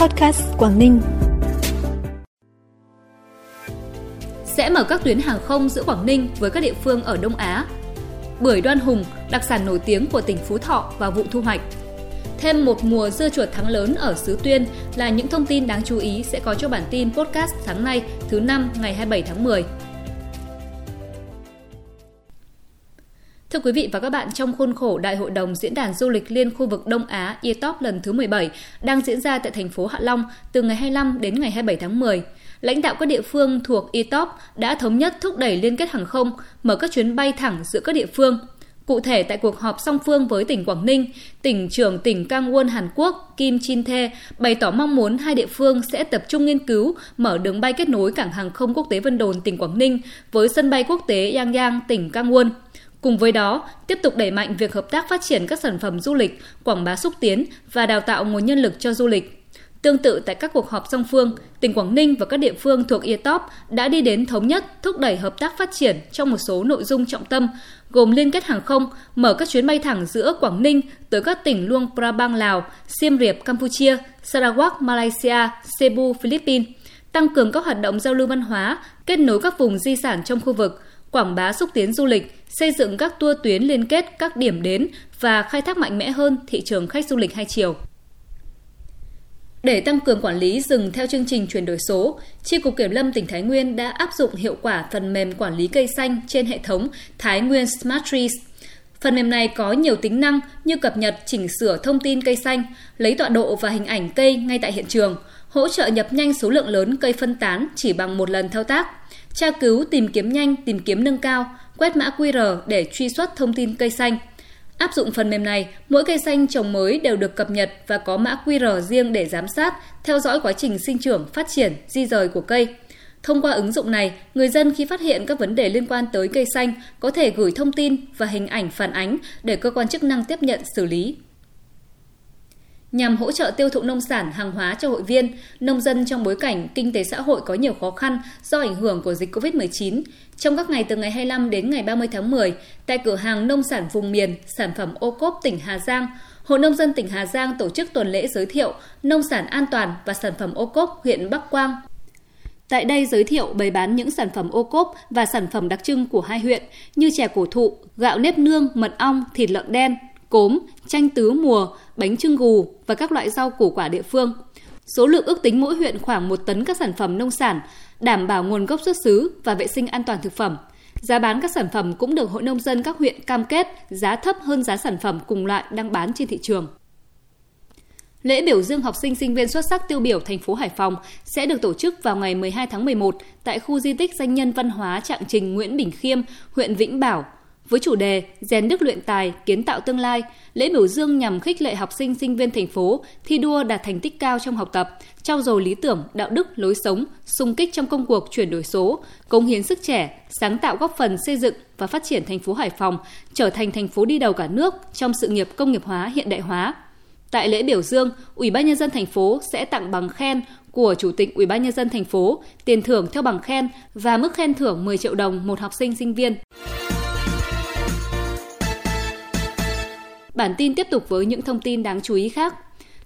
Podcast Quảng Ninh. Sẽ mở các tuyến hàng không giữa Quảng Ninh với các địa phương ở Đông Á. Bưởi đoan hùng, đặc sản nổi tiếng của tỉnh Phú Thọ vào vụ thu hoạch. Thêm một mùa dưa chuột thắng lớn ở xứ Tuyên là những thông tin đáng chú ý sẽ có cho bản tin podcast sáng nay thứ năm ngày 27 tháng 10. Thưa quý vị và các bạn, trong khuôn khổ Đại hội đồng Diễn đàn Du lịch Liên khu vực Đông Á ETOP lần thứ 17 đang diễn ra tại thành phố Hạ Long từ ngày 25 đến ngày 27 tháng 10, lãnh đạo các địa phương thuộc ETOP đã thống nhất thúc đẩy liên kết hàng không, mở các chuyến bay thẳng giữa các địa phương. Cụ thể tại cuộc họp song phương với tỉnh Quảng Ninh, tỉnh trưởng tỉnh Kangwon Hàn Quốc Kim Chin The bày tỏ mong muốn hai địa phương sẽ tập trung nghiên cứu mở đường bay kết nối cảng hàng không quốc tế Vân Đồn tỉnh Quảng Ninh với sân bay quốc tế Yangyang tỉnh Kangwon. Cùng với đó, tiếp tục đẩy mạnh việc hợp tác phát triển các sản phẩm du lịch, quảng bá xúc tiến và đào tạo nguồn nhân lực cho du lịch. Tương tự tại các cuộc họp song phương, tỉnh Quảng Ninh và các địa phương thuộc ETOP đã đi đến thống nhất thúc đẩy hợp tác phát triển trong một số nội dung trọng tâm, gồm liên kết hàng không, mở các chuyến bay thẳng giữa Quảng Ninh tới các tỉnh Luang Prabang Lào, Siem Reap Campuchia, Sarawak Malaysia, Cebu Philippines, tăng cường các hoạt động giao lưu văn hóa, kết nối các vùng di sản trong khu vực, quảng bá xúc tiến du lịch, xây dựng các tour tuyến liên kết các điểm đến và khai thác mạnh mẽ hơn thị trường khách du lịch hai chiều. Để tăng cường quản lý rừng theo chương trình chuyển đổi số, Chi cục Kiểm lâm tỉnh Thái Nguyên đã áp dụng hiệu quả phần mềm quản lý cây xanh trên hệ thống Thái Nguyên Smart Trees. Phần mềm này có nhiều tính năng như cập nhật, chỉnh sửa thông tin cây xanh, lấy tọa độ và hình ảnh cây ngay tại hiện trường, hỗ trợ nhập nhanh số lượng lớn cây phân tán chỉ bằng một lần thao tác, tra cứu tìm kiếm nhanh, tìm kiếm nâng cao, quét mã QR để truy xuất thông tin cây xanh. Áp dụng phần mềm này, mỗi cây xanh trồng mới đều được cập nhật và có mã QR riêng để giám sát, theo dõi quá trình sinh trưởng, phát triển, di rời của cây. Thông qua ứng dụng này, người dân khi phát hiện các vấn đề liên quan tới cây xanh có thể gửi thông tin và hình ảnh phản ánh để cơ quan chức năng tiếp nhận xử lý. Nhằm hỗ trợ tiêu thụ nông sản, hàng hóa cho hội viên, nông dân trong bối cảnh kinh tế xã hội có nhiều khó khăn do ảnh hưởng của dịch COVID-19, trong các ngày từ ngày 25 đến ngày 30 tháng 10, tại cửa hàng nông sản vùng miền, sản phẩm ô cốp tỉnh Hà Giang, Hội Nông dân tỉnh Hà Giang tổ chức tuần lễ giới thiệu nông sản an toàn và sản phẩm ô cốp huyện Bắc Quang. Tại đây giới thiệu bày bán những sản phẩm ô cốp và sản phẩm đặc trưng của hai huyện như chè cổ thụ, gạo nếp nương, mật ong, thịt lợn đen, cốm, chanh tứ mùa, bánh trưng gù và các loại rau củ quả địa phương. Số lượng ước tính mỗi huyện khoảng 1 tấn các sản phẩm nông sản, đảm bảo nguồn gốc xuất xứ và vệ sinh an toàn thực phẩm. Giá bán các sản phẩm cũng được Hội Nông dân các huyện cam kết giá thấp hơn giá sản phẩm cùng loại đang bán trên thị trường. Lễ biểu dương học sinh sinh viên xuất sắc tiêu biểu thành phố Hải Phòng sẽ được tổ chức vào ngày 12 tháng 11 tại khu di tích danh nhân văn hóa Trạng Trình Nguyễn Bình Khiêm, huyện Vĩnh Bảo, với chủ đề rèn đức luyện tài, kiến tạo tương lai, lễ biểu dương nhằm khích lệ học sinh sinh viên thành phố thi đua đạt thành tích cao trong học tập, trau dồi lý tưởng, đạo đức, lối sống, sung kích trong công cuộc chuyển đổi số, cống hiến sức trẻ, sáng tạo góp phần xây dựng và phát triển thành phố Hải Phòng trở thành thành phố đi đầu cả nước trong sự nghiệp công nghiệp hóa hiện đại hóa. Tại lễ biểu dương, Ủy ban nhân dân thành phố sẽ tặng bằng khen của Chủ tịch Ủy ban nhân dân thành phố, tiền thưởng theo bằng khen và mức khen thưởng 10 triệu đồng một học sinh sinh viên. Bản tin tiếp tục với những thông tin đáng chú ý khác.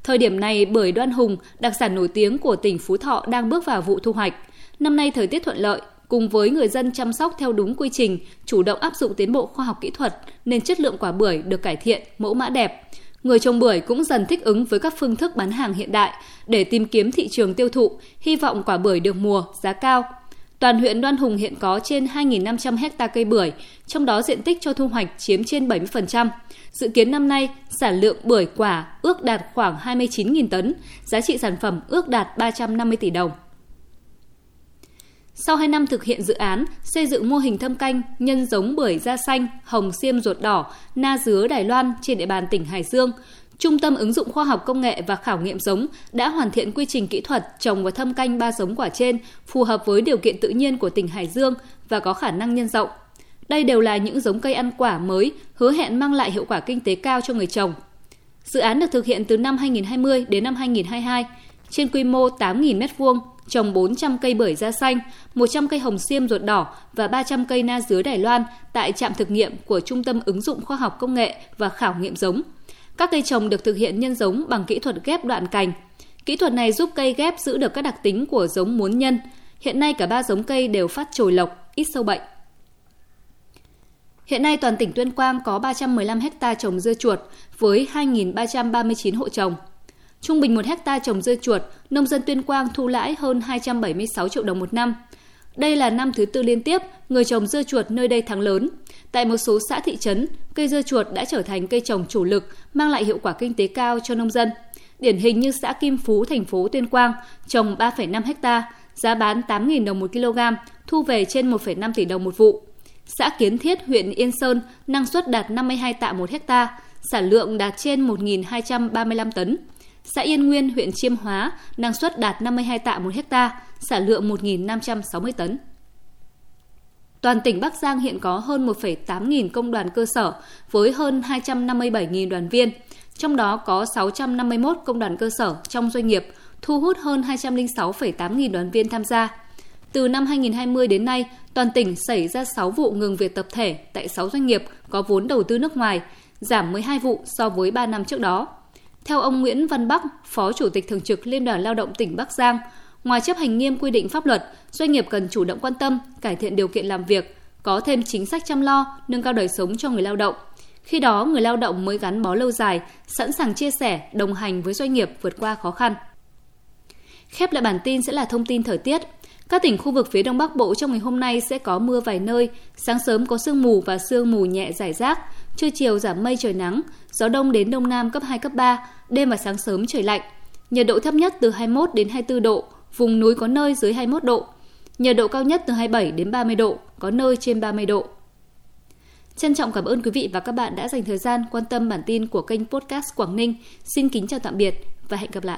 Thời điểm này, bưởi đoan hùng, đặc sản nổi tiếng của tỉnh Phú Thọ đang bước vào vụ thu hoạch. Năm nay thời tiết thuận lợi, cùng với người dân chăm sóc theo đúng quy trình, chủ động áp dụng tiến bộ khoa học kỹ thuật nên chất lượng quả bưởi được cải thiện, mẫu mã đẹp. Người trồng bưởi cũng dần thích ứng với các phương thức bán hàng hiện đại để tìm kiếm thị trường tiêu thụ, hy vọng quả bưởi được mùa, giá cao. Toàn huyện Đoan Hùng hiện có trên 2.500 hecta cây bưởi, trong đó diện tích cho thu hoạch chiếm trên 70%. Dự kiến năm nay, sản lượng bưởi quả ước đạt khoảng 29.000 tấn, giá trị sản phẩm ước đạt 350 tỷ đồng. Sau 2 năm thực hiện dự án xây dựng mô hình thâm canh nhân giống bưởi da xanh, hồng xiêm ruột đỏ, na dứa Đài Loan trên địa bàn tỉnh Hải Dương, Trung tâm ứng dụng khoa học công nghệ và khảo nghiệm giống đã hoàn thiện quy trình kỹ thuật trồng và thâm canh ba giống quả trên phù hợp với điều kiện tự nhiên của tỉnh Hải Dương và có khả năng nhân rộng. Đây đều là những giống cây ăn quả mới, hứa hẹn mang lại hiệu quả kinh tế cao cho người trồng. Dự án được thực hiện từ năm 2020 đến năm 2022, trên quy mô 8.000 m2, trồng 400 cây bưởi da xanh, 100 cây hồng xiêm ruột đỏ và 300 cây na dứa Đài Loan tại trạm thực nghiệm của Trung tâm ứng dụng khoa học công nghệ và khảo nghiệm giống. Các cây trồng được thực hiện nhân giống bằng kỹ thuật ghép đoạn cành. Kỹ thuật này giúp cây ghép giữ được các đặc tính của giống muốn nhân. Hiện nay cả ba giống cây đều phát trồi lộc, ít sâu bệnh. Hiện nay toàn tỉnh Tuyên Quang có 315 ha trồng dưa chuột với 2.339 hộ trồng. Trung bình một hecta trồng dưa chuột, nông dân Tuyên Quang thu lãi hơn 276 triệu đồng một năm. Đây là năm thứ tư liên tiếp người trồng dưa chuột nơi đây thắng lớn. Tại một số xã thị trấn, cây dưa chuột đã trở thành cây trồng chủ lực, mang lại hiệu quả kinh tế cao cho nông dân. Điển hình như xã Kim Phú, thành phố Tuyên Quang, trồng 3,5 ha, giá bán 8.000 đồng một kg, thu về trên 1,5 tỷ đồng một vụ. Xã Kiến Thiết, huyện Yên Sơn, năng suất đạt 52 tạ một hecta, sản lượng đạt trên 1.235 tấn. Xã Yên Nguyên, huyện Chiêm Hóa, năng suất đạt 52 tạ một hecta, sản lượng 1.560 tấn. Toàn tỉnh Bắc Giang hiện có hơn 1,8 nghìn công đoàn cơ sở với hơn 257 nghìn đoàn viên, trong đó có 651 công đoàn cơ sở trong doanh nghiệp, thu hút hơn 206,8 nghìn đoàn viên tham gia. Từ năm 2020 đến nay, toàn tỉnh xảy ra 6 vụ ngừng việc tập thể tại 6 doanh nghiệp có vốn đầu tư nước ngoài, giảm 12 vụ so với 3 năm trước đó. Theo ông Nguyễn Văn Bắc, Phó Chủ tịch Thường trực Liên đoàn Lao động tỉnh Bắc Giang, ngoài chấp hành nghiêm quy định pháp luật, doanh nghiệp cần chủ động quan tâm, cải thiện điều kiện làm việc, có thêm chính sách chăm lo, nâng cao đời sống cho người lao động. Khi đó, người lao động mới gắn bó lâu dài, sẵn sàng chia sẻ, đồng hành với doanh nghiệp vượt qua khó khăn. Khép lại bản tin sẽ là thông tin thời tiết. Các tỉnh khu vực phía Đông Bắc Bộ trong ngày hôm nay sẽ có mưa vài nơi, sáng sớm có sương mù và sương mù nhẹ rải rác, trưa chiều giảm mây trời nắng, gió đông đến đông nam cấp 2 cấp 3, đêm và sáng sớm trời lạnh. Nhiệt độ thấp nhất từ 21 đến 24 độ, vùng núi có nơi dưới 21 độ. Nhiệt độ cao nhất từ 27 đến 30 độ, có nơi trên 30 độ. Trân trọng cảm ơn quý vị và các bạn đã dành thời gian quan tâm bản tin của kênh podcast Quảng Ninh. Xin kính chào tạm biệt và hẹn gặp lại.